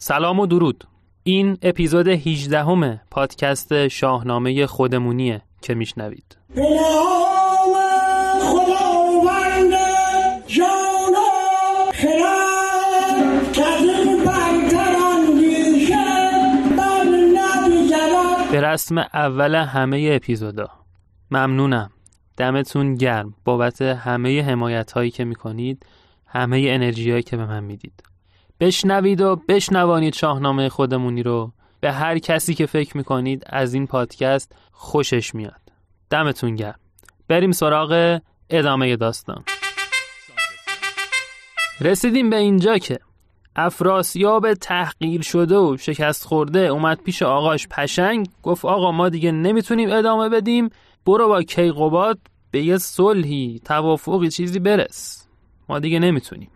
سلام و درود. این اپیزود 18 همه پادکست شاهنامه خودمونیه که میشنوید. به رسم اول همه اپیزودا. ممنونم. دمتون گرم. بابت همه حمایت هایی که می‌کنید همه انرژی هایی که به من می‌دید. بشنوید و بشنوانید شاهنامه خودمونی رو. به هر کسی که فکر می‌کنید از این پادکست خوشش میاد. دمتون گرم. بریم سراغ ادامه داستان. رسیدیم به اینجا که افراسیاب تحقیر شده و شکست خورده اومد پیش آقاش پشنگ گفت آقا ما دیگه نمی‌تونیم ادامه بدیم برو با کیقوباد به یه صلحی توافقی چیزی برس. ما دیگه نمی‌تونیم.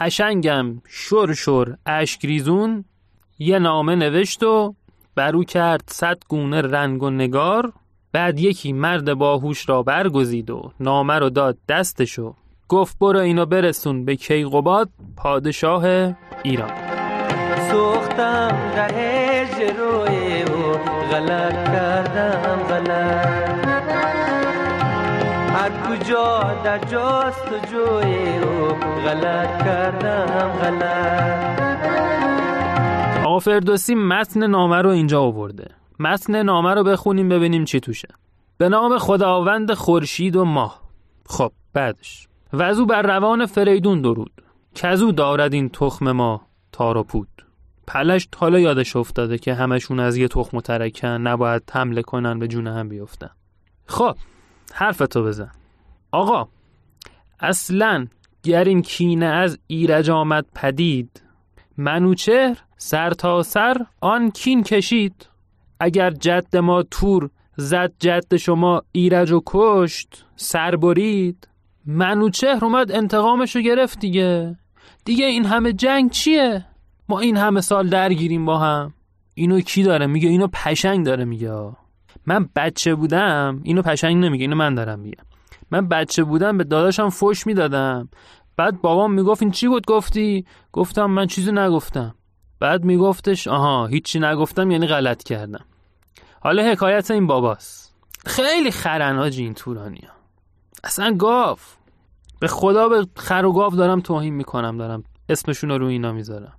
پشنگم شر شر اشکریزون یه نامه نوشت و برو کرد صد گونه رنگ و نگار. بعد یکی مرد باهوش را برگزید و نامه رو داد دستشو گفت برو اینو برسون به کیقوباد پادشاه ایران. سوختم در روی و غلط کردم غلط. هر کجا در جاست و جوی و غلط کردم غلط. آقا فردوسی متن نامه رو اینجا آورده. متن نامه رو بخونیم ببینیم چی توشه. به نام خداوند خورشید و ماه. خب بعدش. و از او بر روان فریدون درود. کزو دارد این تخم ما تار و پود. پلشت حالا یادش افتاده که همشون از یه تخم ترکن نباید حمله کنن به جون هم بیفتن. خب حرفتو بزن. آقا اصلا گر این کینه از ایرج آمد پدید منوچهر سر تا سر آن کین کشید. اگر جد ما تور زد جد شما ایرج و کشت سر برید. منوچهر اومد انتقامشو گرفت دیگه. دیگه این همه جنگ چیه؟ ما این همه سال درگیریم با هم. اینو کی داره میگه؟ اینو پشنگ داره میگه. من بچه بودم اینو پشنگ نمیگه اینو من دارم میگم. من بچه بودم به داداشم فش می‌دادم. بعد بابام می‌گفت این چی بود گفتی؟ گفتم من چیزی نگفتم. بعد میگفتش آها هیچی نگفتم یعنی غلط کردم. حالا حکایت این باباست. خیلی خرن حاجی این تورانی ها. اصلا گاو. به خدا به خر و گاو دارم توهین می‌کنم دارم اسمشون رو اینا می‌ذارم.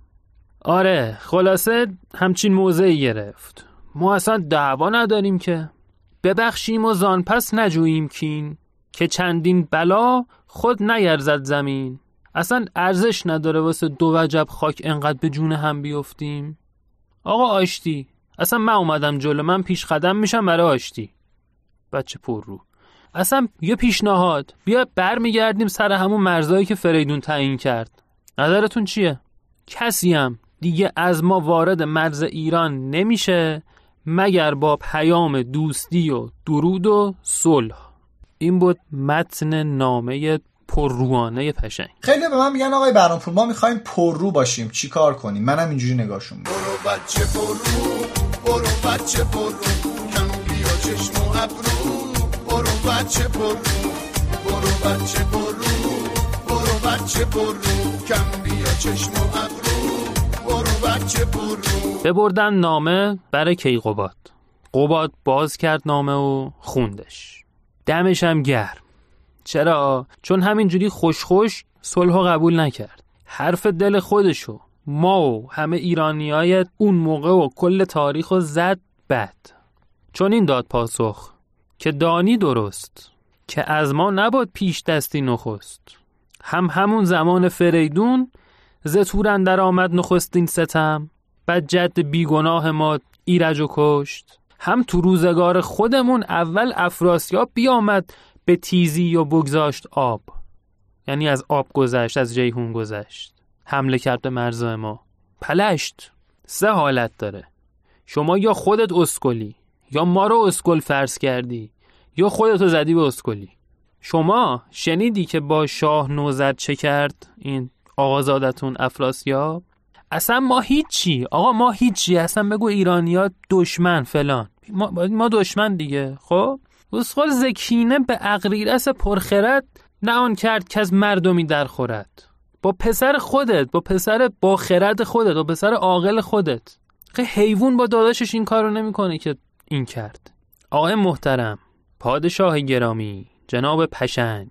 آره خلاصه همچین موضعی گرفت. ما اصلا دعوا نداریم که. ببخشیم و زان پس نجوییم کین که چندین بلا خود نیرزد زمین. اصلا ارزش نداره واسه دو وجب خاک انقدر به جون هم بیفتیم. آقا آشتی اصلا من اومدم جلو من پیش قدم میشم برای آشتی. بچه پر رو. اصلا یه پیشنهاد بیا برمیگردیم سر همون مرزایی که فریدون تعیین کرد. نظرتون چیه؟ کسی هم دیگه از ما وارد مرز ایران نمیشه. مگر با پیام دوستی و درود و صلح. این بود متن نامه پرروانه پشنگ خیلی به من میگن آقای برانپور ما می‌خوایم پررو باشیم. چی کار کنیم؟ منم اینجوری نگاهشون برو بچه پررو برو بچه پررو. کم بیا چشم و ابرو. برو بچه پررو برو بچه پررو. برو بچه پررو. کم بیا چشم و ابرو. ببردن نامه برای کیقوباد. قباد باز کرد نامه و خوندش. دمش هم گرم. چرا؟ چون همینجوری خوش صلح قبول نکرد. حرف دل خودشو. ما و همه ایرانی اون موقع و کل تاریخ و زد بد. چون این داد پاسخ که دانی درست که از ما نباد پیش دستی نخست. هم همون زمان فریدون زتورن در آمد نخستین ستم بعد جد بیگناه ما ایرج و کشت. هم تو روزگار خودمون اول افراسیاب بیامد به تیزی و بگذاشت آب. یعنی از آب گذشت از جیهون گذشت. حمله کرد به مرز ما. پلشت سه حالت داره. شما یا خودت اسکلی یا ما رو اسکل فرض کردی یا خودتو زدی به اسکلی. شما شنیدی که با شاه نوزد چه کرد؟ این آقازادتون افراسیاب اصلا ما هیچی. آقا ما هیچی. اصلا بگو ایرانیا دشمن فلان. ما, ما دشمن دیگه. خب؟ اسخال زکینه به اقریرس پرخرد نه آن کرد که از مردمی در خورد. با پسر خودت با پسر با خرد خودت با پسر عاقل خودت. حیوان با داداشش این کارو نمی‌کنه که این کرد. آقای محترم پادشاه گرامی جناب پشنگ.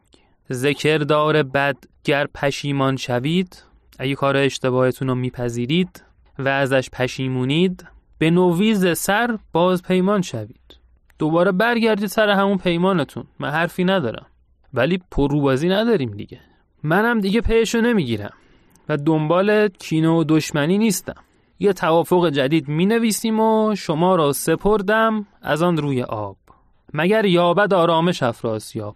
ذکردار بد گر پشیمان شوید اگه کار اشتباهتون رو میپذیرید و ازش پشیمونید به نویز سر باز پیمان شوید. دوباره برگردید سر همون پیمانتون. من حرفی ندارم. ولی پروبازی نداریم دیگه. منم دیگه پیشو نمی‌گیرم و دنبال کینه و دشمنی نیستم. یه توافق جدید می نویسیم و شما را سپردم از آن روی آب. مگر یابد آرامش افراسیاب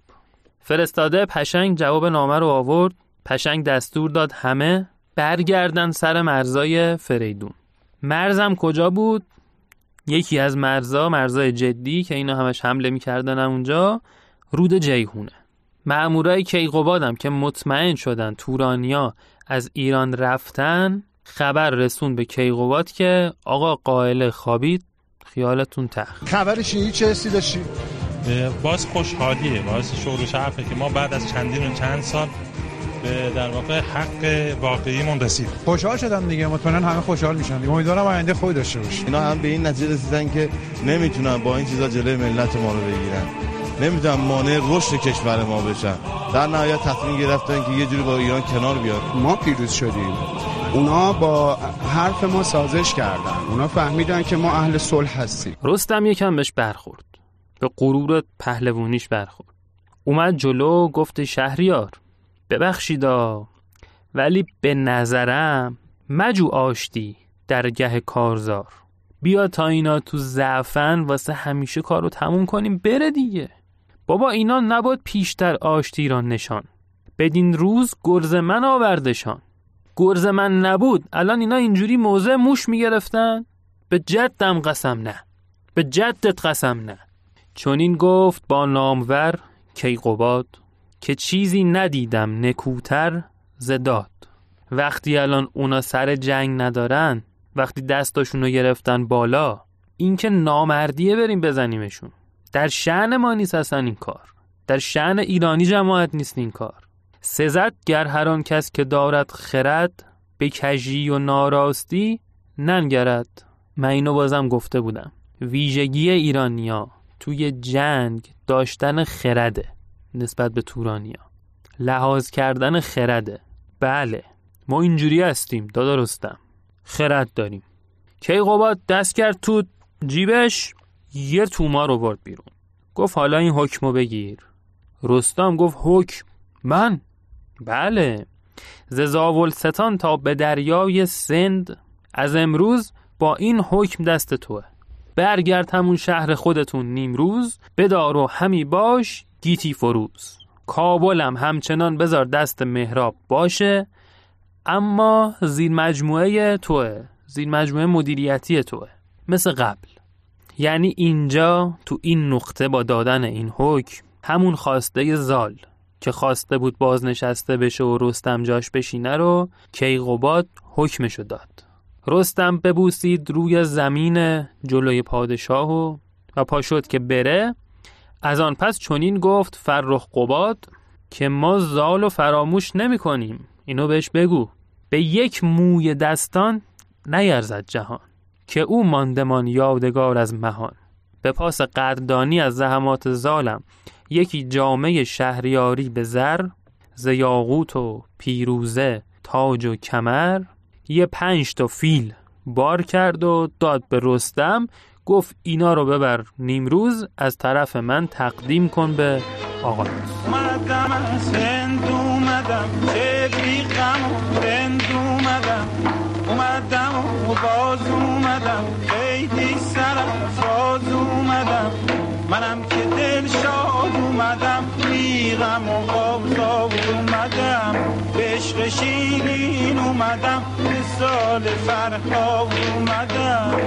فرستاده پشنگ جواب نامه رو آورد پشنگ دستور داد همه برگردن سر مرزای فریدون. مرزم کجا بود؟ یکی از مرزا مرزای جدی که اینا همش حمله می‌کردن اونجا رود جیهونه. معمورای کیقوبادم که مطمئن شدن تورانیا از ایران رفتن خبر رسون به کیقوباد که آقا قائل خوابید خیالتون تخت خبرش چه حسی داشتی؟ باز خوشحالیه باز شور و شعفه که ما بعد از چندین و چند سال به در واقع حق واقعیمون رسید خوشحال شدم دیگه مطمئنا همه خوشحال میشن. امیدوارم آینده خوبی داشته باشه اینا هم به این نتیجه رسیدن که نمی‌تونن با این چیزا جلوی ملت ما رو بگیرن. نمی‌تونن مانع رشد کشور ما بشن. در نهایت تصمیم گرفتن که یه جوری با ایران کنار بیاد ما پیروز شدیم. اونا با حرف ما سازش کردن. اونا فهمیدن که ما اهل صلح هستیم. رستم یکم بهش برخورد. به غرور پهلوانیش برخورد. اومد جلو گفت شهریار ببخشیدا ولی به نظرم مجو آشتی در گه کارزار. بیا تا اینا تو زعفن واسه همیشه کارو تموم کنیم بره دیگه. بابا اینا نباد پیشتر آشتی را نشان. بدین روز گرز من آوردشان. گرز من نبود. الان اینا اینجوری موضع موش می‌گرفتن. به جدم قسم نه. به جدت قسم نه. چون این گفت با نامور کیقوباد که چیزی ندیدم نکوتر زداد وقتی الان اونا سر جنگ ندارن وقتی دستاشون رو گرفتن بالا اینکه نامردیه بریم بزنیمشون. در شعن ما نیست اصلا این کار. در شعن ایرانی جماعت نیست این کار. سزد گر هر کس که دارد خرد به کجی و ناراستی ننگرد. من اینو بازم گفته بودم. ویژگی ایرانیا توی جنگ داشتن خرده نسبت به تورانیا. لحاظ کردن خرده. بله ما اینجوری هستیم دادا رستم. خرد داریم. کیقوباد دست کرد تو جیبش؟ یه توما رو برد بیرون. گفت حالا این حکمو بگیر. رستم گفت حکم؟ من؟ بله. ز ستان تا به دریای سند. از امروز با این حکم دست توه. برگرد همون شهر خودتون نیمروز بدار و همی باش گیتی فروز. کابلم همچنان بذار دست مهراب باشه اما زیر مجموعه توه زیر مجموعه مدیریتی توه مثل قبل. یعنی اینجا تو این نقطه با دادن این حکم همون خواسته زال که خواسته بود بازنشسته بشه و رستم جاش بشینه رو کیقوباد حکمشو داد. رستم ببوسید روی زمین جلوی پادشاه و و پا که بره. از آن پس چنین گفت فرخ قباد که ما زال و فراموش نمی کنیم. اینو بهش بگو. به یک موی دستان نیرزد جهان که او ماندمان یادگار از مهان. به پاس قدردانی از زحمات زالم یکی جامعه شهریاری به زر ز یاقوت و پیروزه تاج و کمر یه پنج تا فیل بار کرد و داد به رستم. گفت اینا رو ببر نیمروز از طرف من تقدیم کن به آقا. اومدم و باز اومدم خیلی سرم اومدم. منم که دل شاد اومدم بیغم و شیرین اومدم به سال فرها اومدم.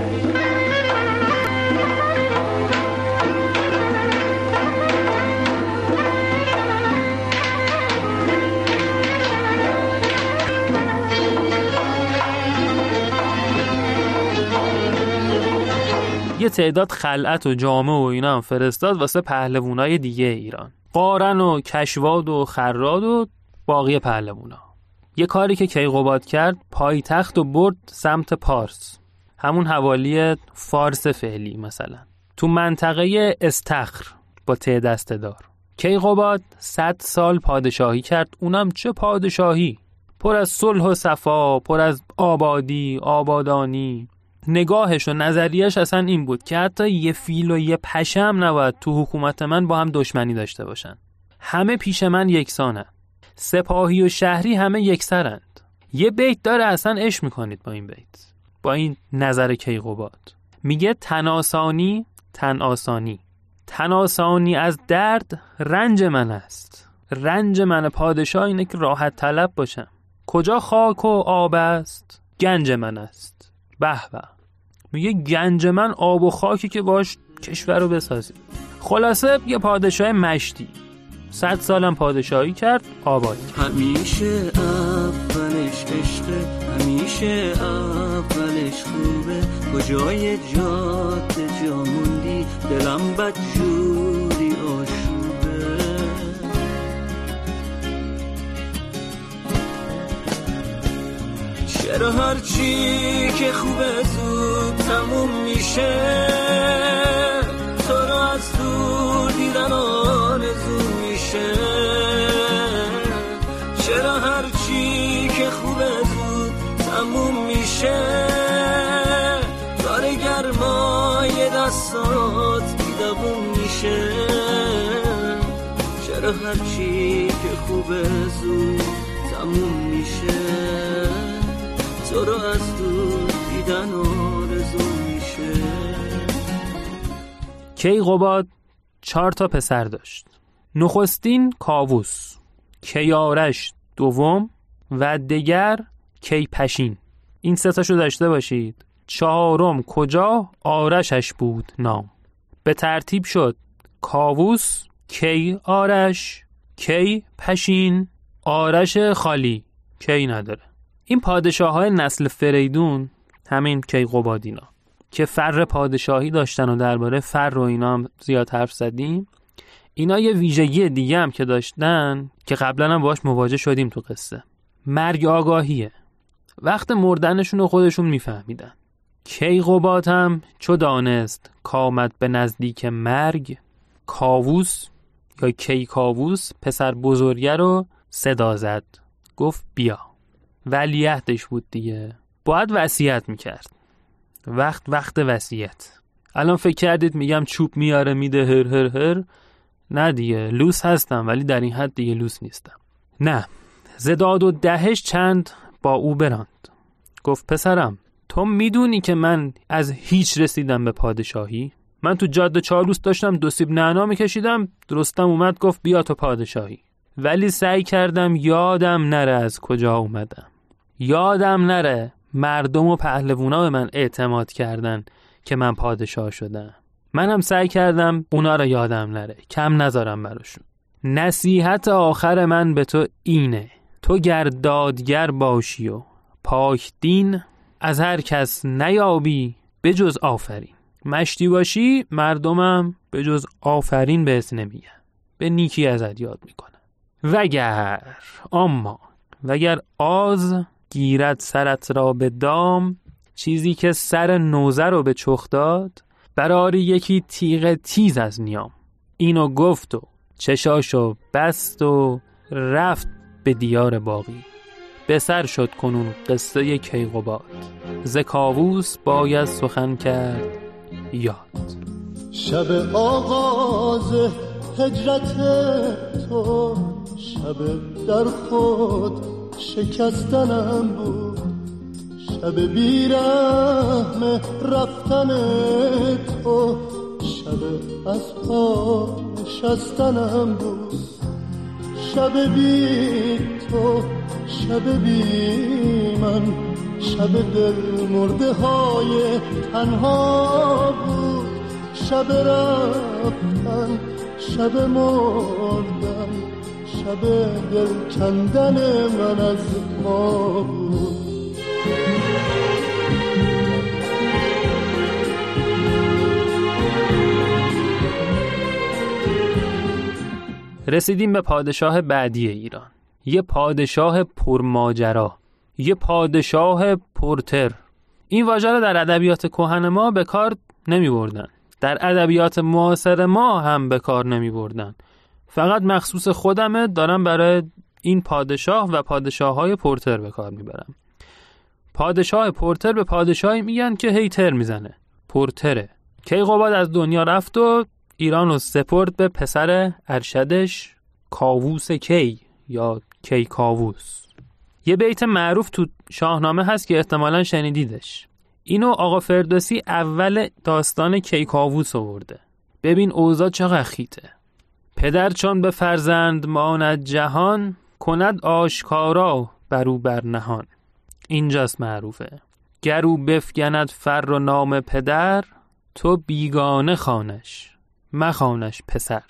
یه تعداد خلعت و جامعه و اینا هم فرستاد واسه پهلوانای دیگه ایران. قارن و کشواد و خراد و باقی پهلوونا. یه کاری که کیقوباد کرد پایتخت و برد سمت پارس. همون حوالی فارس فعلی مثلا. تو منطقه استخر با ته دست دار کیقوباد صد سال پادشاهی کرد. اونم چه پادشاهی؟ پر از صلح و صفا پر از آبادی آبادانی. نگاهش و نظریش اصلا این بود که حتی یه فیل و یه پشم نباید تو حکومت من با هم دشمنی داشته باشن. همه پیش من یکسانن. سپاهی و شهری همه یکسرند. یه بیت داره اصلا اش می‌کنید با این بیت. با این نظر کیقوباد. میگه تناسانی تناسانی. تناسانی از درد رنج من است. رنج من پادشاه اینه که راحت طلب باشم. کجا خاک و آب است؟ گنج من است. به به. میگه گنج من آب و خاکی که باش کشور رو بسازی خلاصه یه پادشاه مشتی. صد سالم پادشاهی کرد آباد. همیشه اولش عشقه همیشه اولش خوبه. کجای جاده جاموندی دلم بد جوری آشوبه. چرا هرچی که خوبه زود تموم میشه. تو رو از خوبه زود تموم میشه. تو رو از دور دیدن آرزو میشه. کیقوباد چهار تا پسر داشت. نخستین کاووس کیارش دوم و دگر کیپشین این سه تاشو داشته باشید. چهارم کجا؟ آرشش بود نام. به ترتیب شد کاووس کی آرش کی پشین آرش خالی کی نداره. این پادشاه های نسل فریدون همین کیقوبادینا که فر پادشاهی داشتن و درباره فر و اینا هم زیاد حرف زدیم اینا یه ویژگی دیگه هم که داشتن که قبلا هم باش مواجه شدیم تو قصه. مرگ آگاهیه. وقت مردنشون رو خودشون میفهمیدن. کیقوباد هم چو دانست کامد به نزدیک مرگ کاووس یا کی کاووس پسر بزرگه رو صدا زد. گفت بیا. ولیعهدش بود دیگه. باید وصیت می‌کرد. وقت وقت وصیت. الان فکر کردید میگم چوب میاره میده هر هر هر. نه دیگه لوس هستم ولی در این حد دیگه لوس نیستم. نه. زداد و دهش چند با او براند. گفت پسرم تو می‌دونی که من از هیچ رسیدم به پادشاهی؟ من تو جاده چالوس داشتم دو سیب نعنا میکشیدم درستم اومد گفت بیا تو پادشاهی. ولی سعی کردم یادم نره از کجا اومدم. یادم نره مردم و پهلوونا به من اعتماد کردن که من پادشاه شدم. منم سعی کردم اونا رو یادم نره. کم نذارم براشون. نصیحت آخر من به تو اینه. تو گر دادگر باشی و پاک دین از هر کس نیابی به جز آفرین. مشتی باشی مردمم به جز آفرین بهت نمیگن. به نیکی ازت یاد می‌کنن وگر اما وگر آز گیرد سرت را به دام چیزی که سر نوزه رو به چخ داد براری یکی تیغ تیز از نیام. اینو گفت و چشاشو بست و رفت به دیار باقی. به سر شد کنون قصه کیقوباد ز کاووس باید سخن کرد. یاد. شب آغاز هجرت تو شب در خود شکستنم بود. شب بیرحم رفتن تو شب از پا شستنم بود. شب بی تو شب بی من شب دل مرده های تنها بود. شب رفتن شب مردن شب دل کندن من از ما بود. رسیدیم به پادشاه بعدی ایران. یه پادشاه پرماجرا. یه پادشاه پرتر این واژه رو در ادبیات کهن ما به کار نمی بردن در ادبیات معاصر ما هم به کار نمی بردن فقط مخصوص خودمه دارم برای این پادشاه و پادشاه های پورتر به کار می‌برم. پادشاه پورتر به پادشاهی میگن که هیتر می‌زنه. پورتره. کیقوباد از دنیا رفت و ایران رو سپرد به پسر ارشدش کاووس کی یا کی کاووس. یه بیت معروف تو شاهنامه هست که احتمالا شنیدیدش. اینو آقا فردوسی اول داستان کیکاووس آورده. ببین اوضاع چقدر خیته. پدر چون به فرزند ماند جهان کند آشکارا برو بر نهان. اینجاست معروفه. گرو بفگند فر و نام پدر تو بیگانه خانش مخانش پسر.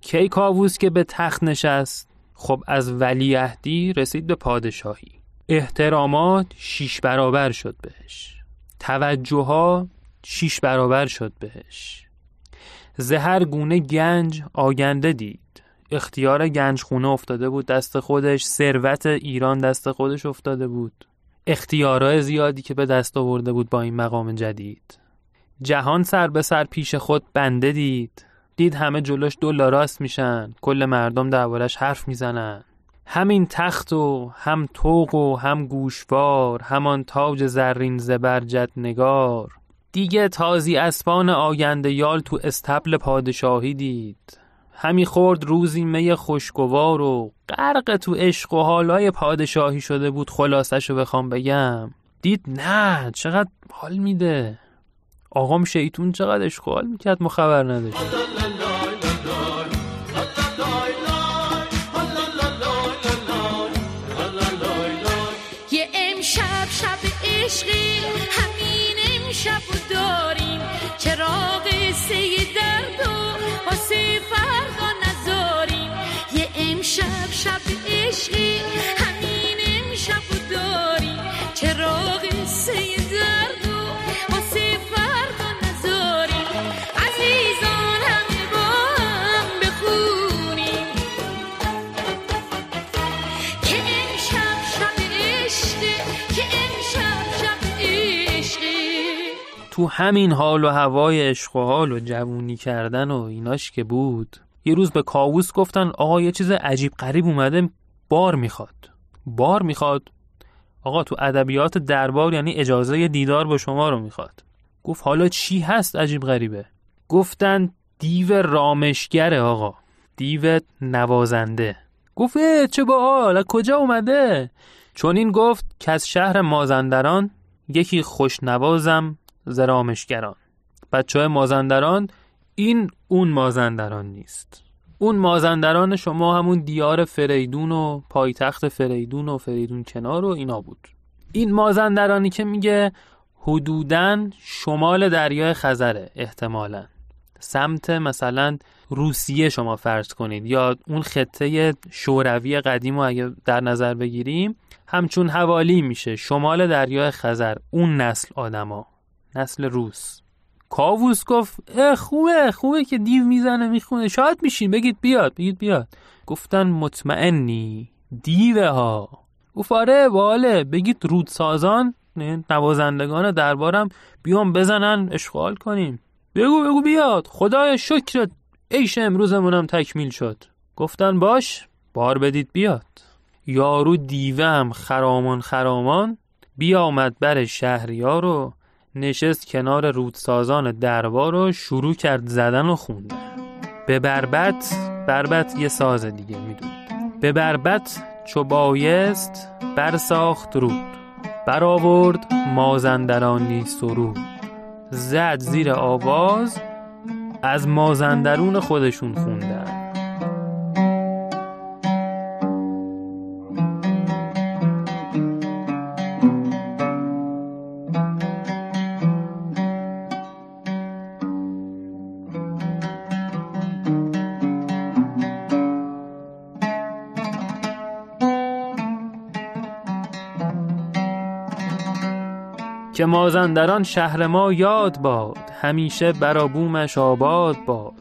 کیکاووس که به تخت نشست خب از ولیعهدی رسید به پادشاهی. احترامات شیش برابر شد بهش. توجه ها شیش برابر شد بهش. زهر گونه گنج آگنده دید. اختیار گنج خونه افتاده بود دست خودش ثروت ایران دست خودش افتاده بود. اختیارای زیادی که به دست آورده بود با این مقام جدید. جهان سر به سر پیش خود بنده دید. دید همه جلوش دو راست میشن. کل مردم دربارش حرف می‌زنن. همین تخت و هم توق و هم گوشوار همان تاج زرین زبرجد نگار. دیگه تازی اسبان آینده یال تو استبل پادشاهی دید. همی خورد روزی می خوشگوار و غرق تو عشق و حالای پادشاهی شده بود خلاصش رو بخوام بگم. دید نه چقدر حال میده. آقام شیطون چقدر عشق حال می‌کرد ما خبر نداشت. تو همین حال و هوای عشق و حال و جوونی کردن و ایناش که بود. یه روز به کاووس گفتن آقا یه چیز عجیب غریب اومده بار می‌خواد. بار می‌خواد؟ آقا تو ادبیات دربار یعنی اجازه دیدار با شما رو می‌خواد. گفت حالا چی هست عجیب غریبه؟ گفتن دیو رامشگره آقا. دیو نوازنده. گفت چه باحال کجا اومده؟ چون این گفت که از شهر مازندران یکی خوشنوازم زرامشگران. بچه های مازندران این اون مازندران نیست. اون مازندران شما همون دیار فریدون و پایتخت فریدون و فریدون کنار و اینا بود. این مازندرانی که میگه حدوداً شمال دریای خزره احتمالا. سمت مثلا روسیه شما فرض کنید یا اون خطه شوروی قدیم رو اگه در نظر بگیریم همچون حوالی میشه. شمال دریای خزر اون نسل آدما. نسل روس. کاووس گفت خوبه خوبه که دیو می‌زنه می‌خونه. شاید میشین بگید بیاد بگید بیاد. گفتن مطمئنی دیوه ها گفت آره باله. بگید رودسازان نوازندگان دربارم بیام بزنن اشغال کنیم. بگو بگو بیاد. خدای شکرت ایش امروزمونم تکمیل شد. گفتن باش بار بدید بیاد. یارو دیوم خرامان خرامان. بیامد بر شهریار و نشست کنار رودسازان دربار و شروع کرد زدن و خوندن. به بربت بربت یه ساز دیگه می‌دونید به بربت چو بایست برساخت رود. برآورد مازندرانی سرود زد زیر آواز از مازندرون خودشون خوندن. که مازندران شهر ما یاد باد همیشه برابومش آباد باد.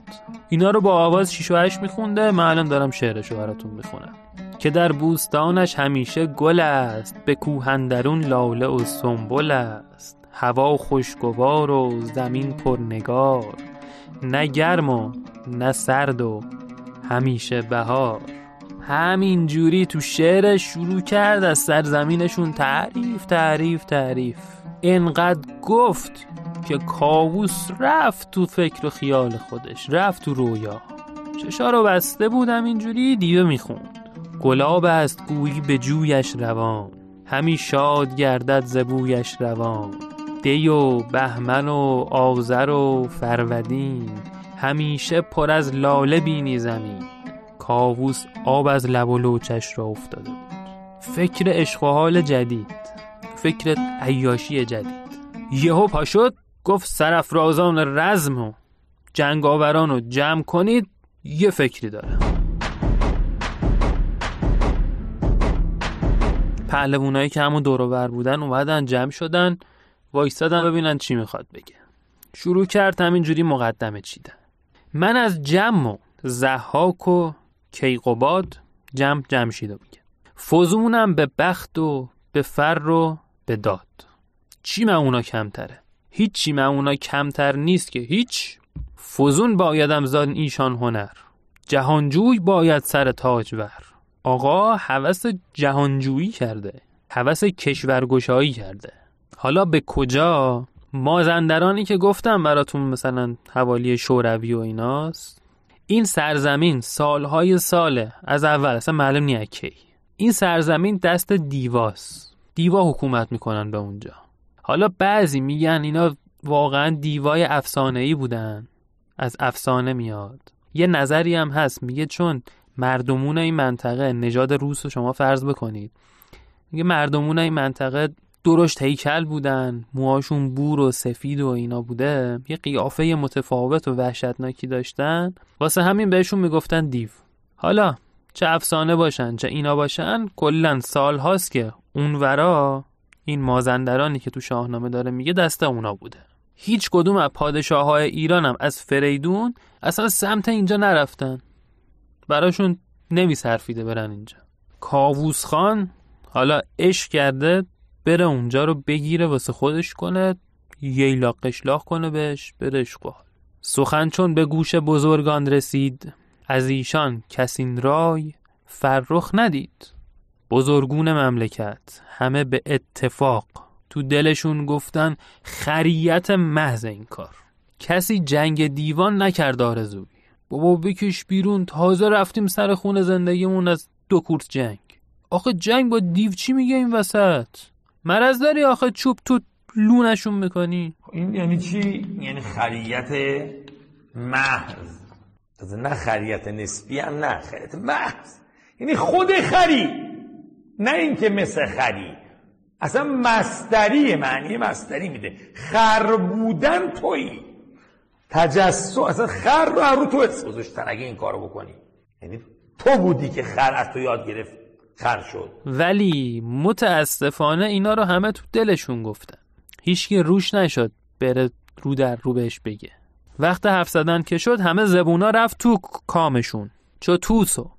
اینا رو با آواز 6 و 8 میخونده من الان دارم شعرشو براتون می‌خونم. که در بوستانش همیشه گل است به کوهندرون لاله و سنبل است. هوا خوشگوار و زمین پرنگار. نه گرم و نه سرد و همیشه بهار. همین جوری تو شعر شروع کرد از سرزمینشون تعریف تعریف تعریف. انقدر گفت که کاووس رفت تو فکر و خیال خودش رفت تو رویا. چشا رو بسته بودم اینجوری دیوه می‌خوند. گلاب است گویی به جویش روان. همی شاد گردد زبویش روان. دی و بهمن و آذر و فرودین همیشه پر از لاله بینی زمین. کاووس آب از لب و لوچش را افتاده بود. فکر عشق و حال جدید. فکر عیاشی جدید. یهو پا شد گفت سرافرازان رزم و جنگاوران رو جمع کنید یه فکری دارم. پهلوونایی که همون دور بودن اومدن جمع شدن وایستادن ببینن چی می‌خواد بگه. شروع کرد همینجوری مقدمه چیدن. من از جمع و زحاک و کیقوباد جمع جمشیدو میگه. فزونم به بخت و به فر و به داد. چی من اونا کمتره؟ هیچی من کمتر نیست که هیچ. فزون بایدم زاد ایشان هنر. جهانجوی باید سر تاج ور آقا حوث جهانجویی کرده. حوث کشورگشایی کرده. حالا به کجا؟ مازندرانی که گفتم براتون مثلا حوالی شوروی و ایناست. این سرزمین سالهای ساله. از اول اصلا معلوم نیه کی. این سرزمین دست دیواست. دیوا حکومت می‌کنن به اونجا. حالا بعضی میگن اینا واقعا دیوای افسانه ای بودن. از افسانه میاد. یه نظری هم هست. میگه چون مردمون این منطقه نژاد روس رو شما فرض بکنید. میگه مردمون این منطقه درشت هیکل بودن. موهاشون بور و سفید و اینا بوده. یه قیافه متفاوت و وحشتناکی داشتن. واسه همین بهشون می‌گفتن دیو. حالا چه افسانه باشن چه اینا باشن کلا سال هاست که اونورا این مازندرانی که تو شاهنامه داره میگه دست اونا بوده. هیچ کدوم از پادشاه های ایران هم از فریدون اصلا سمت اینجا نرفتن. براشون نمیصرفیده برن اینجا. کاووس خان حالا عشق کرده بره اونجا رو بگیره واسه خودش کنه ییلا قشلاق کنه بهش بره حال سخن چون به گوش بزرگان رسید از ایشان کسین رای فرخ ندید. بزرگون مملکت همه به اتفاق. تو دلشون گفتن خریت محض این کار. کسی جنگ دیوان نکرد آرزوی. بابا بکش بیرون تازه رفتیم سر خون زندگیمون از دو کورت جنگ. آخه جنگ با دیو چی میگه این وسط؟ مرض داری آخه چوب تو لونشون می‌کنی؟ این یعنی چی؟ یعنی خریت محض. نه خریت نسبی هم نه خریت محض. یعنی خود خری نه اینکه مثل خری. اصلا مستری معنی مستری میده. خر بودن تویی. تجسس اصلا خر رو رو تو گذاشتن اگه این کارو بکنی. یعنی تو بودی که خر از تو یاد گرفت. خر شد. ولی متاسفانه اینا رو همه تو دلشون گفتن. هیچکی روش نشد بره رو در رو بهش بگه. وقت حرف زدن که شد همه زبونا رفت تو کامشون. چو توسو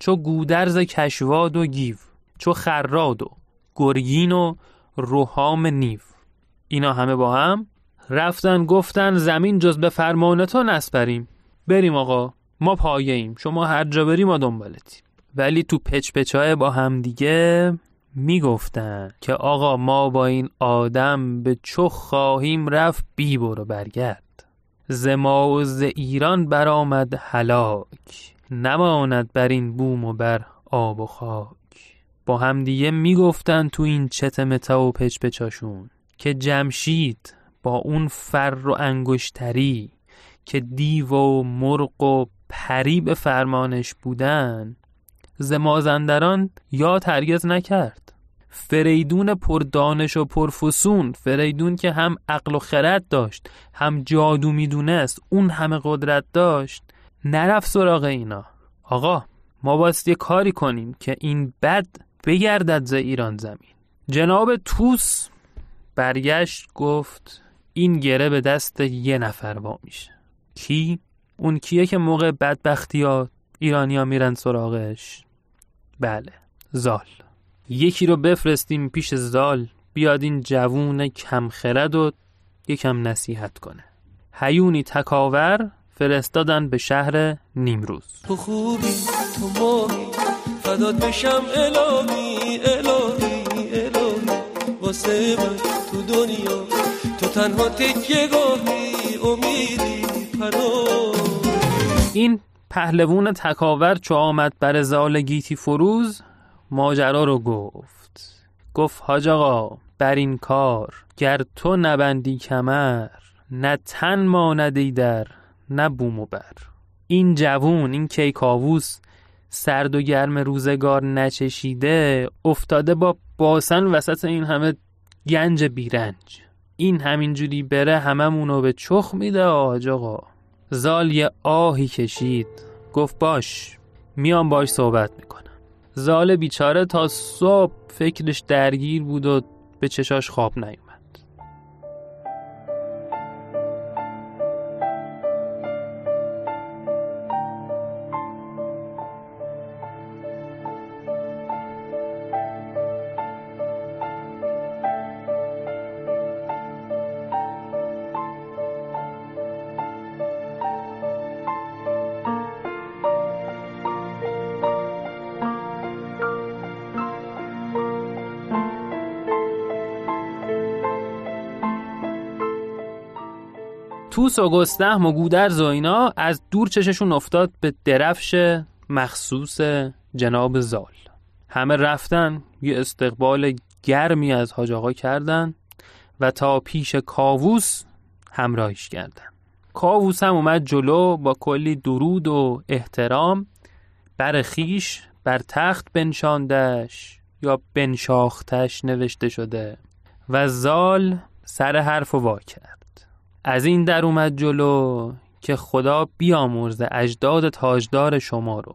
چو گودرز کشواد و گیو چو خراد و گرگین و روحام نیو. اینا همه با هم رفتن گفتن زمین جز به فرمان تو نسپریم بریم. آقا ما پایه ایم شما هر جا بریم ما دنبالتیم. ولی تو پچ پچای با هم دیگه می‌گفتن که آقا ما با این آدم به چخ خواهیم رفت بی برو برگرد. ز ما و ز ایران برآمد هلاک نماند بر این بوم و بر آب و خاک. با همدیگه می‌گفتن تو این چتمتا و پچ پچاشون که جمشید با اون فر و انگشتری که دیو و مرغ و پری به فرمانش بودن زمازندران یا ترگز نکرد. فریدون پردانش و پرفسون فریدون که هم عقل و خرد داشت هم جادو می‌دونست اون همه قدرت داشت. نرفت سراغ اینا. آقا ما باید یه کاری کنیم که این بد بگردد ز ایران زمین. جناب توس برگشت گفت این گره به دست یه نفر وا میشه. کی؟ اون کیه که موقع بدبختی ها ایرانیا میرن سراغش؟ بله زال. یکی رو بفرستیم پیش زال بیاد این جوون کم خرد و یکم نصیحت کنه. هیونی تکاور فرستادن به شهر نیمروز. تو خوبی تو ماهی فدات بشم الهی الهی الهی. واسه من تو دنیا تو تنها تکیه گاهی امیدی پناه این پهلوون تکاور چو آمد بر زال گیتی فروز ماجرا رو گفت. گفت حاج آقا بر این کار گر تو نبندی کمر نه تن ماندی در نه بوم و بر. این جوون این کیکاووس سرد و گرم روزگار نچشیده افتاده با باسن وسط این همه گنج بیرنج. این همینجوری بره هممونو به چخ میده آج آقا. زال یه آهی کشید. گفت باش میام باش صحبت می‌کنم. زال بیچاره تا صبح فکرش درگیر بود و به چشاش خواب نیومد. توس و گستهم و گودرز و اینا از دور چششون افتاد به درفش مخصوص جناب زال. همه رفتن یه استقبال گرمی از حاج آقا کردن و تا پیش کاووس همراهیش کردن. کاووس هم اومد جلو با کلی درود و احترام بر خیش بر تخت بنشاندش یا بنشاختش نوشته شده و زال سر حرف و وا کرد. از این در اومد جلو که خدا بیامرزه اجداد تاجدار شما رو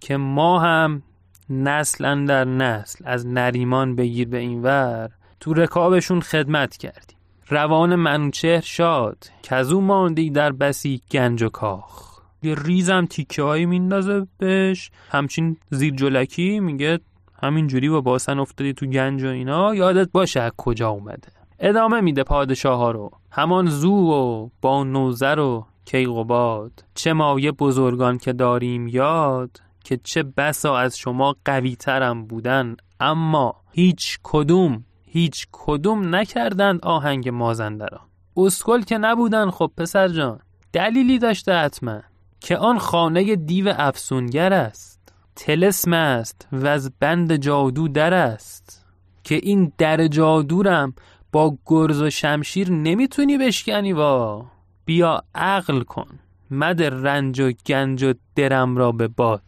که ما هم نسل در نسل از نریمان بگیر به این ور تو رکابشون خدمت کردیم. روان منوچهر شاد که از او ماندی در بسی گنج و کاخ. یه ریزم تیکه هایی میندازه بهش همچین زیر جلکی میگه همین جوری با باسن افتادی تو گنج و اینا یادت باشه از کجا اومده. ادامه میده پادشاه ها رو. همان زو و با نوزر و کیقوباد. چه مایه بزرگان که داریم یاد که چه بسا از شما قوی ترم بودن. اما هیچ کدوم هیچ کدوم نکردند آهنگ مازندران اسکل که نبودن خب پسر جان. دلیلی داشته حتما که آن خانه دیو افسونگر است. تلسم است و از بند جادو در است. که این در جادورم با گرز و شمشیر نمی‌تونی بشکنی وا. بیا عقل کن. مد رنج و گنج و درم را به باد.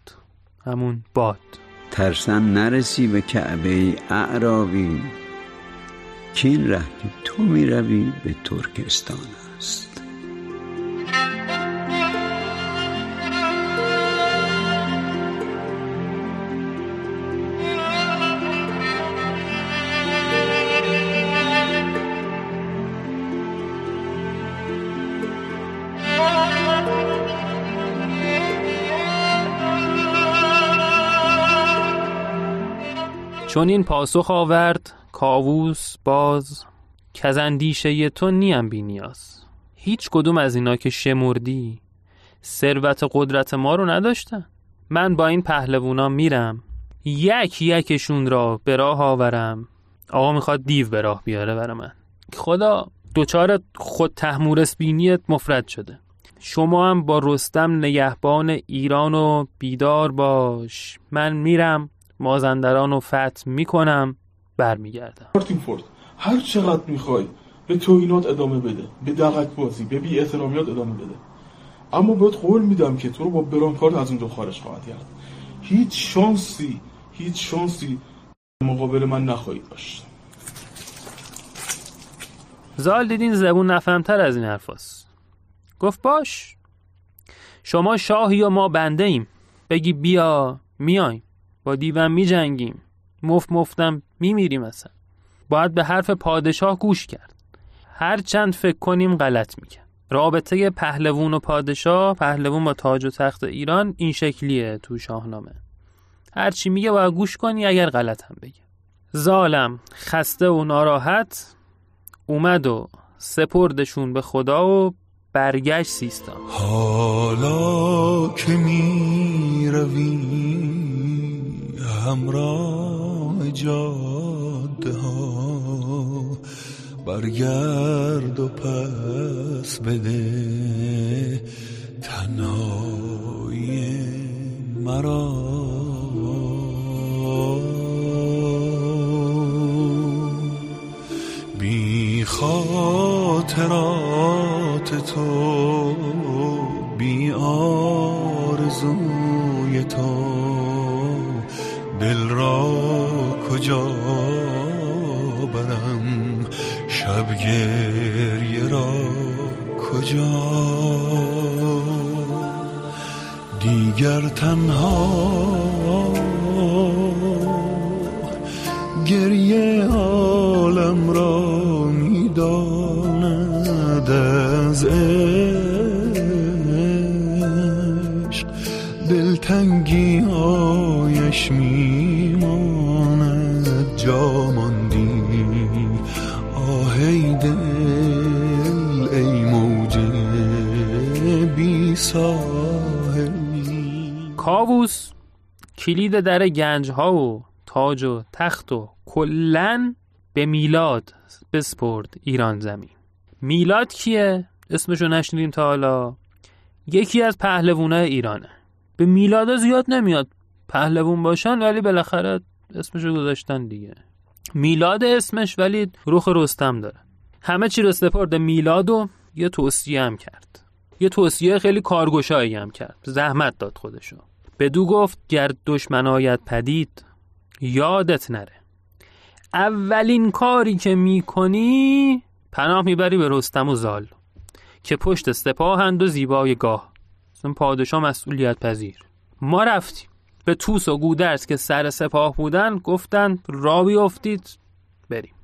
همون باد. ترسم نرسی به کعبه اعرابی که این ره که تو می‌روی به ترکستان است. چون این پاسخ آورد کاووس باز کزندیشه تو نیم بی نیاز هیچ کدوم از اینا که شمردی ثروت قدرت ما رو نداشتن. من با این پهلوونا میرم یک یکشون را به راه آورم. آقا می‌خواد دیو به راه بیاره برای من. خدا دوچار خود تحمورس بینیت مفرد شده. شما هم با رستم نگهبان ایران و بیدار باش. من میرم مازندران رو فتح می‌کنم برمیگردم. مارتین فورد هر چقدر می‌خوای به توهینات ادامه بده به دقت بازی به بی احترامیات ادامه بده. اما بهت قول میدم که تو رو با برانکارد از اون دو خارج خواهد کرد. هیچ شانسی هیچ شانسی مقابل من نخواهید داشت. زال دیدین زبون نفهمتر از این حرفاست. گفت باش شما شاهی و ما بنده ایم. بگی بیا میایم. با دیوم می جنگیم مفت مفتم می میریم اصلا. باید به حرف پادشاه گوش کرد. هر چند فکر کنیم غلط میکن رابطه پهلوون و پادشاه پهلوون با تاج و تخت ایران این شکلیه تو شاهنامه. هرچی میگه باید گوش کنی اگر غلط هم بگه. زالم خسته و ناراحت اومد و سپردشون به خدا و برگشت سیستان. حالا که می همراه جاده ها. برگرد و پس بده تنهای مرا. بی خاطرات تو بی آرزوی تو. دل را کجا برم شب گریه را کجا؟ دیگر تنها گریه عالم را می‌داند از عشق. دلتنگی هایش میماند کاووس کلید در گنج ها و تاج و تخت و کلن به میلاد بسپرد ایران زمین. میلاد کیه؟ اسمشو نشنیدیم تا حالا. یکی از پهلوانای ایرانه. به میلادا زیاد نمیاد پهلوون باشن ولی بالاخره اسمشو گذاشتن دیگه. میلاد اسمش ولی روخ رستم داره. همه چی رو سپرد. میلاد و یه توصیه هم کرد. یه توصیه خیلی کارگشایی هم کرد. زحمت داد خودشو. بدو گفت گر دشمن آید پدید یادت نره. اولین کاری که می‌کنی پناه می‌بری به رستم و زال که پشت سپاهند و زیبای گاه. پادشاه مسئولیت پذیر. ما رفتیم. به توس و گودرز که سر سپاه بودن گفتن را بیافتید بریم.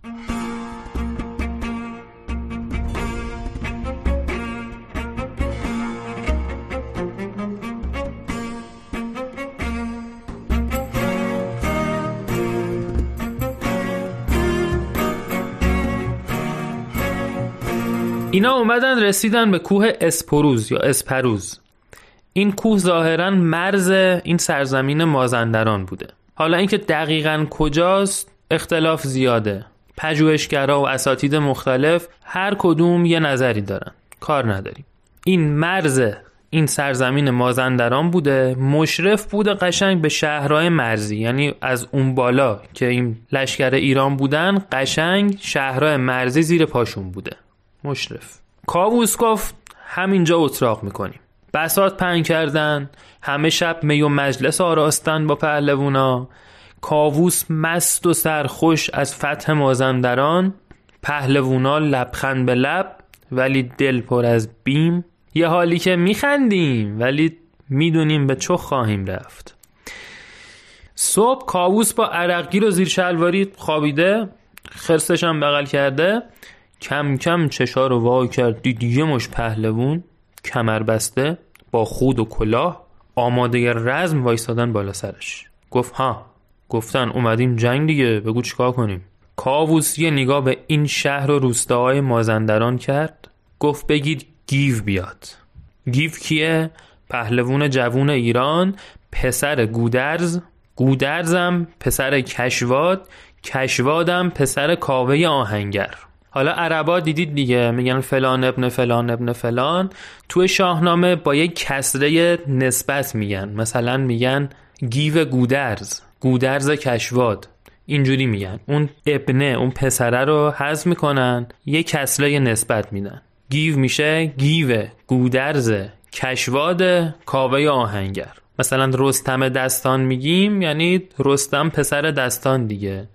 اینا اومدن رسیدن به کوه اسپروز یا اسپروز. این کوه ظاهرا مرز این سرزمین مازندران بوده. حالا اینکه دقیقا کجاست اختلاف زیاده. پژوهشگرا و اساتید مختلف هر کدوم یه نظری دارن. کار نداریم. این مرز این سرزمین مازندران بوده مشرف بوده قشنگ به شهرهای مرزی. یعنی از اون بالا که این لشکر ایران بودن قشنگ شهرهای مرزی زیر پاشون بوده. مشرف. کاووس گفت همینجا اتراق می‌کنیم. بسات پنگ کردن همه شب می و مجلس آراستن با پهلوونا. کاووس مست و سرخوش از فتح مازندران. پهلوونا لبخند به لب ولی دل پر از بیم. یه حالی که میخندیم ولی می‌دونیم به چه خواهیم رفت. صبح کاووس با عرقگیر و زیر شلواری خوابیده خرسش هم بغل کرده. کم کم چشا رو وای کرد. دید یه مش پهلوون کمر بسته با خود و کلاه آماده رزم وایستادن بالا سرش. گفت ها گفتن اومدیم جنگ دیگه بگو چیکار کنیم. کاووس یه نگاه به این شهر و روستاهای مازندران کرد. گفت بگید گیو بیاد. گیو کیه؟ پهلوون جوون ایران پسر گودرز. گودرزم پسر کشواد کشوادم پسر کاوه آهنگر. حالا عربا دیدید دیگه میگن فلان ابن فلان ابن فلان. تو شاهنامه با یک کسره نسبت میگن. مثلا میگن گیو گودرز گودرز کشواد. اینجوری میگن. اون ابنه اون پسره رو حذف می‌کنن یه کسره نسبت میدن. گیو میشه گیو گودرز کشواد کاوه آهنگر. مثلا رستم دستان میگیم یعنی رستم پسر دستان دیگه.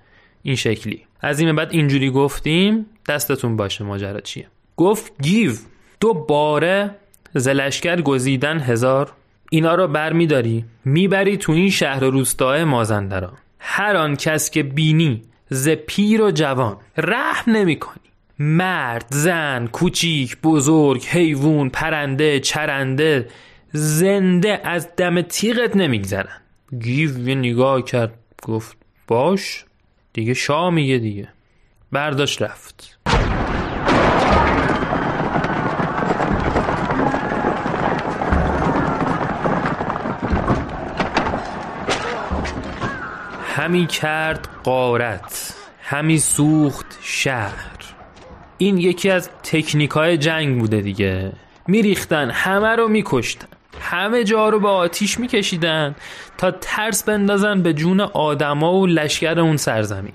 این شکلی. از این بعد اینجوری گفتیم دستتون باشه ماجرا چیه؟ گفت گیو دو باره زلشکر گزیدن هزار. اینا رو بر میداری می‌بری تو این شهر روستای مازندران هر آن کس که بینی ز پیر و جوان رحم نمی کنی مرد زن کوچیک بزرگ حیوان پرنده چرنده زنده از دم تیغت نمیگذرن. گیو یه نگاه کرد گفت باش. دیگه شاه میگه دیگه. برداشت رفت. همی کرد قارت همی سوخت شهر. این یکی از تکنیکای جنگ بوده دیگه. میریختن همه رو میکشتن. همه جا رو به آتیش میکشیدن تا ترس بندازن به جون آدما و لشکر اون سرزمین.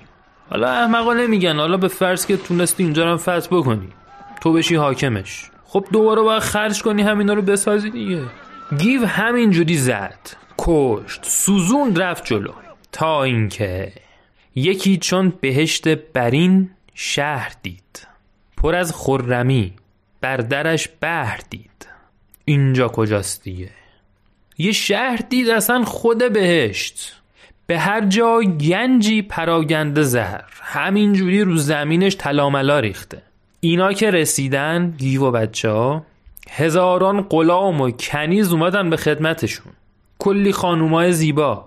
حالا احمقا نمیگن حالا به فرض که تونستی اینجا رو فتح بکنی. تو بشی حاکمش. خب دوباره باید خرج کنی همینا رو بسازی دیگه. گیو همینجوری زد کشت سوزون رفت جلو. تا اینکه یکی چون بهشت برین شهر دید. پر از خرمی بر درش بهر دید. اینجا کجاست دیگه؟ یه شهر دید اصلا خود بهشت. به هر جا گنجی پراگنده زهر. همینجوری رو زمینش تلاملا ریخته. اینا که رسیدن گیو و بچه ها هزاران غلام و کنیز اومدن به خدمتشون. کلی خانومای زیبا.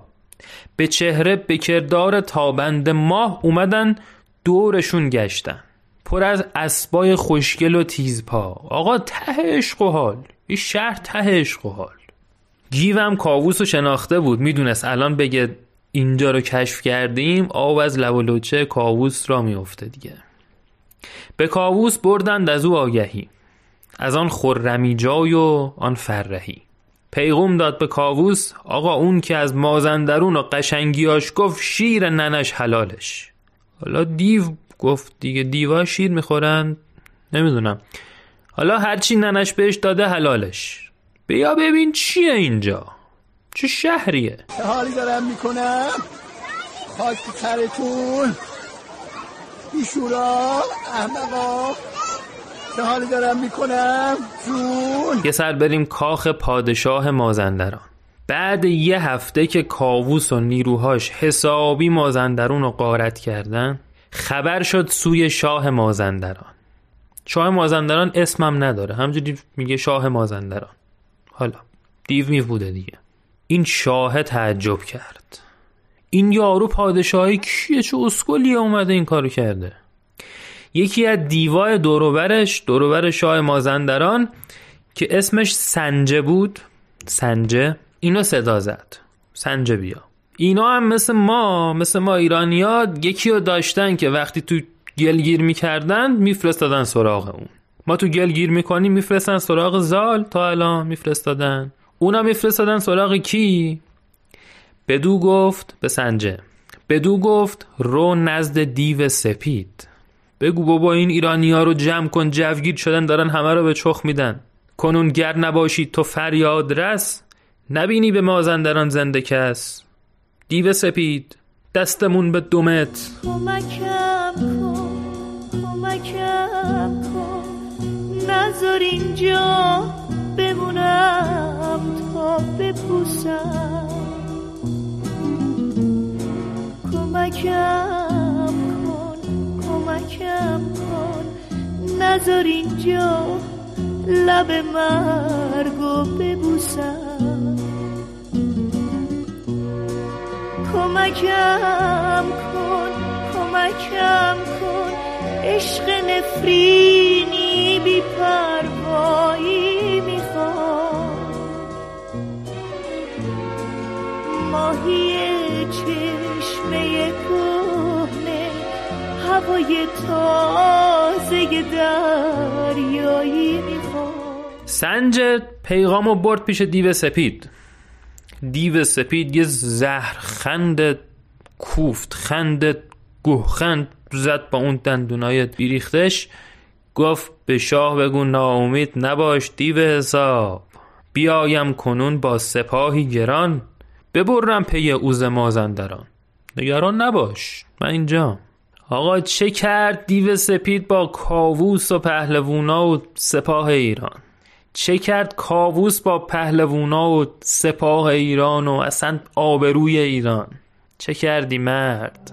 به چهره به کردار تابند ماه اومدن دورشون گشتن. پر از اسبای خوشگل و تیزپا. آقا ته عشق و حال این شهر ته عشق و حال گیوم کاووس رو شناخته بود می‌دونست الان بگه اینجا رو کشف کردیم آب از لب و لوچه کاووس را میفته دیگه. به کاووس بردند از او آگهی. از آن خرمی جای و آن فرهی. پیغوم داد به کاووس آقا اون که از مازندرون و قشنگیاش گفت شیر ننش حلالش. حالا دیو گفت دیگه دیوا شیر می‌خورن نمی‌دونم. حالا هرچی ننش بهش داده حلالش. بیا ببین چیه اینجا. چه شهریه. حالی دارم می‌کنم؟ خاک سرتون. بیشورا احمقا. چه حالی دارم می‌کنم؟ جون. یه سر بریم کاخ پادشاه مازندران. بعد یه هفته که کاووس و نیروهاش حسابی مازندرون رو قارت کردن خبر شد سوی شاه مازندران. شاه مازندران اسمم نداره. همجوری میگه شاه مازندران. حالا دیو می بوده دیگه. این شاه تعجب کرد. این یارو پادشاهی کیه؟ چه اسکلیه اومده این کارو کرده؟ یکی از دیوای دوروبرش دوروبر شاه مازندران که اسمش سنجه بود. سنجه. اینو صدا زد. سنجه بیا. اینا هم مثل ما مثل ما ایرانیا یکی رو داشتن که وقتی تو گلگیر می‌کردن میفرستادن سراغ اون. ما تو گلگیر می‌کنیم میفرستن سراغ زال تا الان میفرستادن. اونا میفرستادن سراغ کی؟ بدو گفت به سنجه. بدو گفت رو نزد دیو سپید. بگو بابا این ایرانی ها رو جمع کن جوگیر شدن دارن همه رو به چخ میدن. کنون گر نباشی تو فریاد رس نبینی به مازندران زنده کس. دیو سپید دستمون به دومت نذار اینجا بمونم تا بپوسم. کمکم کن کمکم کن. نذار اینجا لب مرگو ببوسم. کمکم کن کمکم کن. عشق نفرینی بی پروایی می‌خوام. ماهی چشمه کهنه هوای تازه دریایی می‌خوام. سنج پیغامو برد پیش دیو سپید. دیو سپید یه زهر خند کوفت خند گوهخند زد با اون دندونای بیریختش. گفت به شاه بگو ناامید نباش دیو حساب. بیایم کنون با سپاهی گران ببرم پی اوز مازندران. نگران نباش من اینجا آقا چه کرد دیو سپید با کاووس و پهلوونا و سپاه ایران؟ چه کرد کاووس با پهلوونا و سپاه ایران و اصلا آبروی ایران؟ چه کردی مرد؟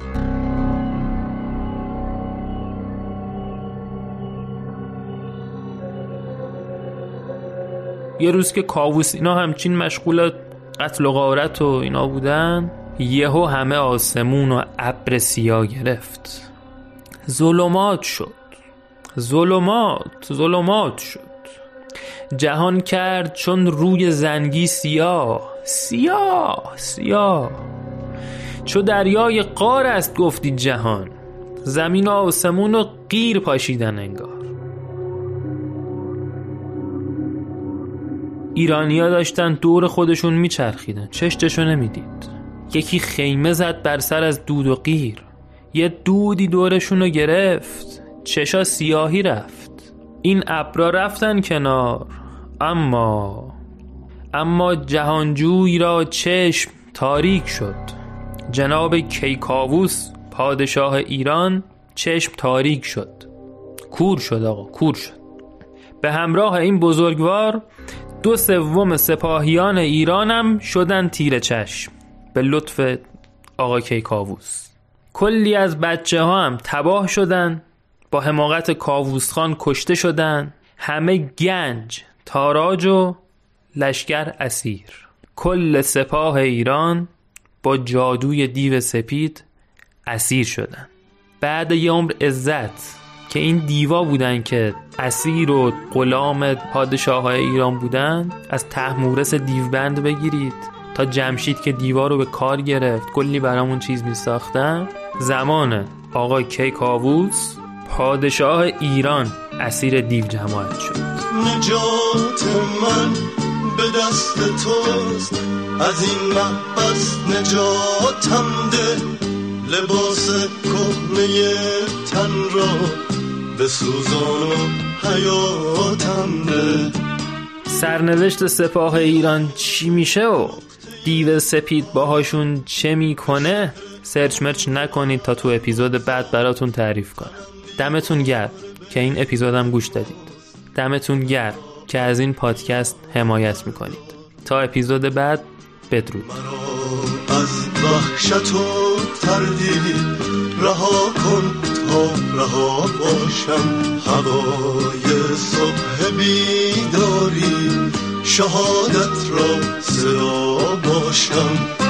یه روز که کاووس اینا همچین مشغول قتل و غارت و اینا بودن یهو همه آسمون و ابر سیاه گرفت. ظلمات شد. ظلمات ظلمات شد. جهان کرد چون روی زنگی سیاه. سیاه سیاه. چو دریای قار است گفتی جهان. زمین و آسمون و قیر پاشیدن انگار. ایرانیا داشتن دور خودشون میچرخیدن. چشتشو نمی‌دید. یکی خیمه زد بر سر از دود و قیر. یه دودی دورشونو گرفت. چشا سیاهی رفت. این ابرا رفتن کنار. اما اما جهانجوی را چشم تاریک شد. جناب کیکاووس پادشاه ایران چشم تاریک شد. کور شد آقا کور شد. به همراه این بزرگوار دو سوم سپاهیان ایرانم شدن تیر چشم. به لطف آقا کیکاووس. کلی از بچه ها هم تباه شدن با حماقت کاووس خان کشته شدن. همه گنج تاراج و لشکر اسیر. کل سپاه ایران با جادوی دیو سپید اسیر شدن. بعد یه عمر عزت که این دیوا بودن که اسیر و غلام پادشاه های ایران بودن از تحمورس دیوبند بگیرید تا جمشید که دیوا رو به کار گرفت کلی برامون چیز می ساختن زمان آقا کیکاووس پادشاه ایران اسیر دیو جماعت شد. نجات من به دست توست از این محبس نجاتم ده. لباس کهنه تن را به سوزان و حیاتم ده سرنوشت سپاه ایران چی میشه و دیو سپید باهاشون چه می‌کنه؟ سرچ مرچ نکنید تا تو اپیزود بعد براتون تعریف کنم. دمتون گرم که این اپیزودم گوش دادید. دمتون گرم که از این پادکست حمایت می‌کنید. تا اپیزود بعد بدرود. از وحشت و تردید رها کن. رها باشم هوای صبح بیداری شهادت را صدا باشم.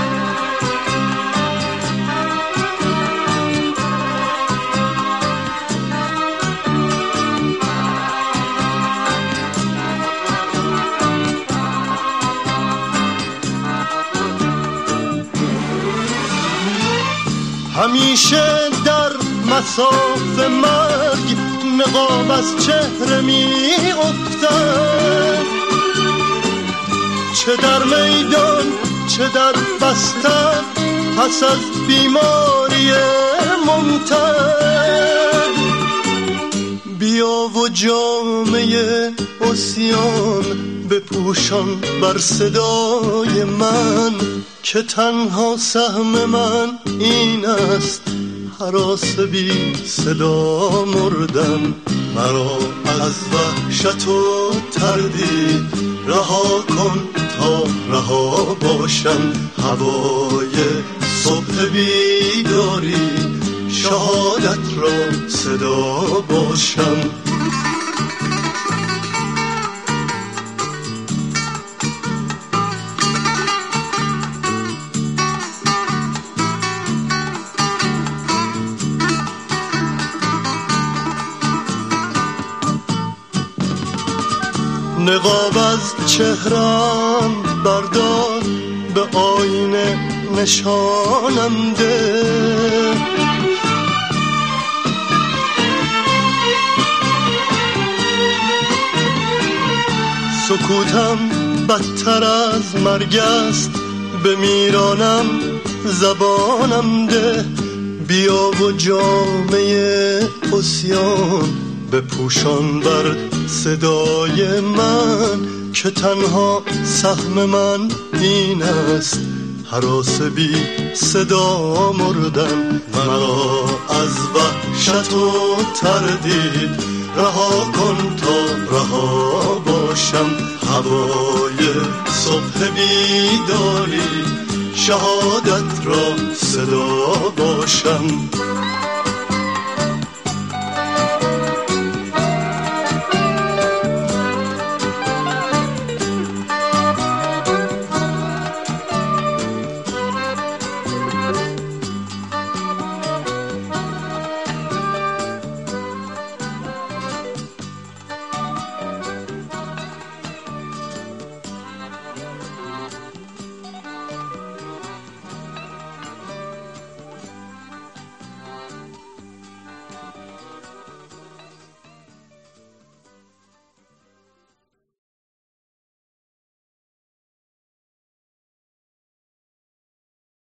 همیشه در مساف مرگ نقاب از چهره می افتد. چه در میدان چه در بستر پس از بیماری ممتد بیا و جامعه اسیان بپوشان بر صدای من که تنها سهم من این است حراس بی صدا مردن مرا از وحشت و تردید رها کن تا رها باشم هوای صبح بیداری شهادت را صدا باشم. نقاب از چهرم بردار به آینه نشانم ده. سکوتم بدتر از مرگ است به میرانم زبانم ده. بیا و جامعه اسیان بپوشان بر صدای من که تنها سهم من این است. حراس بی صدا مردن مرا از وحشت و تردید رها کن تا رها باشم. هوای صبح بیداری شهادت را صدا باشم.